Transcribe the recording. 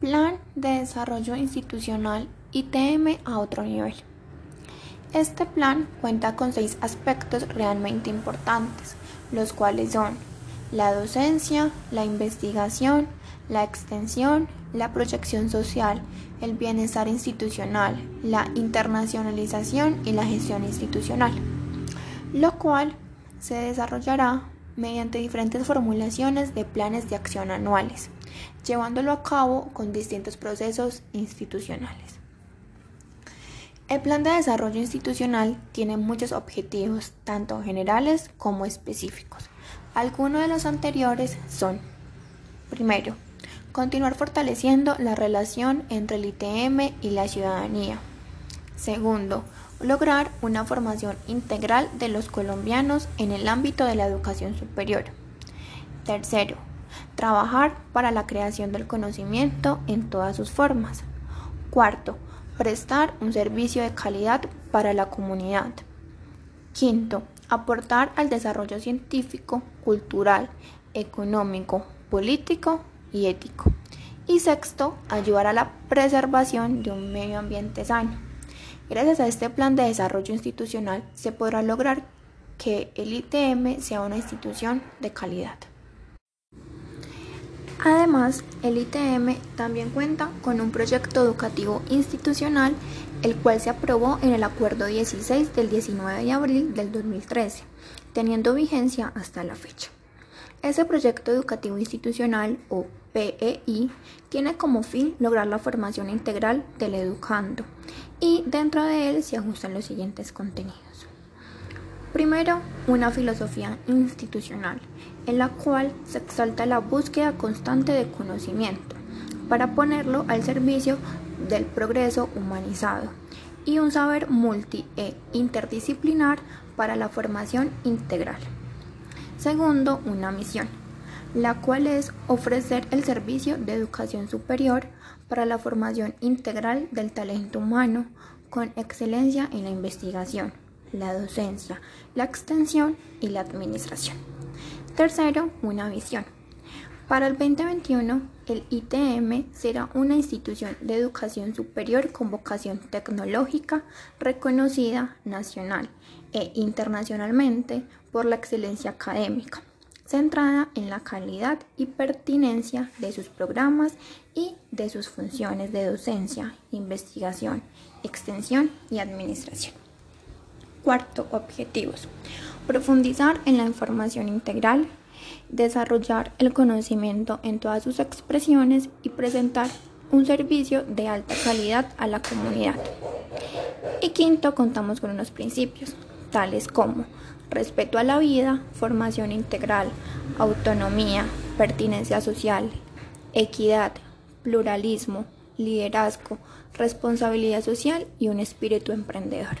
Plan de Desarrollo Institucional ITM a otro nivel. Este plan cuenta con seis aspectos realmente importantes, los cuales son la docencia, la investigación, la extensión, la proyección social, el bienestar institucional, la internacionalización y la gestión institucional, lo cual se desarrollará mediante diferentes formulaciones de planes de acción anuales, llevándolo a cabo con distintos procesos institucionales. El plan de desarrollo institucional tiene muchos objetivos, tanto generales como específicos. Algunos de los anteriores son, primero, continuar fortaleciendo la relación entre el ITM y la ciudadanía. Segundo, lograr una formación integral de los colombianos en el ámbito de la educación superior. Tercero, trabajar para la creación del conocimiento en todas sus formas. Cuarto, prestar un servicio de calidad para la comunidad. Quinto, aportar al desarrollo científico, cultural, económico, político y ético. Y sexto, ayudar a la preservación de un medio ambiente sano. Gracias a este plan de desarrollo institucional se podrá lograr que el ITM sea una institución de calidad. Además, el ITM también cuenta con un proyecto educativo institucional, el cual se aprobó en el Acuerdo 16 del 19 de abril del 2013, teniendo vigencia hasta la fecha. Ese proyecto educativo institucional, o PEI, tiene como fin lograr la formación integral del educando y dentro de él se ajustan los siguientes contenidos. Primero, una filosofía institucional, en la cual se exalta la búsqueda constante de conocimiento para ponerlo al servicio del progreso humanizado y un saber multi e interdisciplinar para la formación integral. Segundo, una misión, la cual es ofrecer el servicio de educación superior para la formación integral del talento humano con excelencia en la investigación, la docencia, la extensión y la administración. Tercero, una visión. Para el 2021, el ITM será una institución de educación superior con vocación tecnológica reconocida nacional e internacionalmente por la excelencia académica, centrada en la calidad y pertinencia de sus programas y de sus funciones de docencia, investigación, extensión y administración. Cuarto, objetivos. Profundizar en la información integral, desarrollar el conocimiento en todas sus expresiones y presentar un servicio de alta calidad a la comunidad. Y quinto, contamos con unos principios, tales como respeto a la vida, formación integral, autonomía, pertinencia social, equidad, pluralismo, liderazgo, responsabilidad social y un espíritu emprendedor.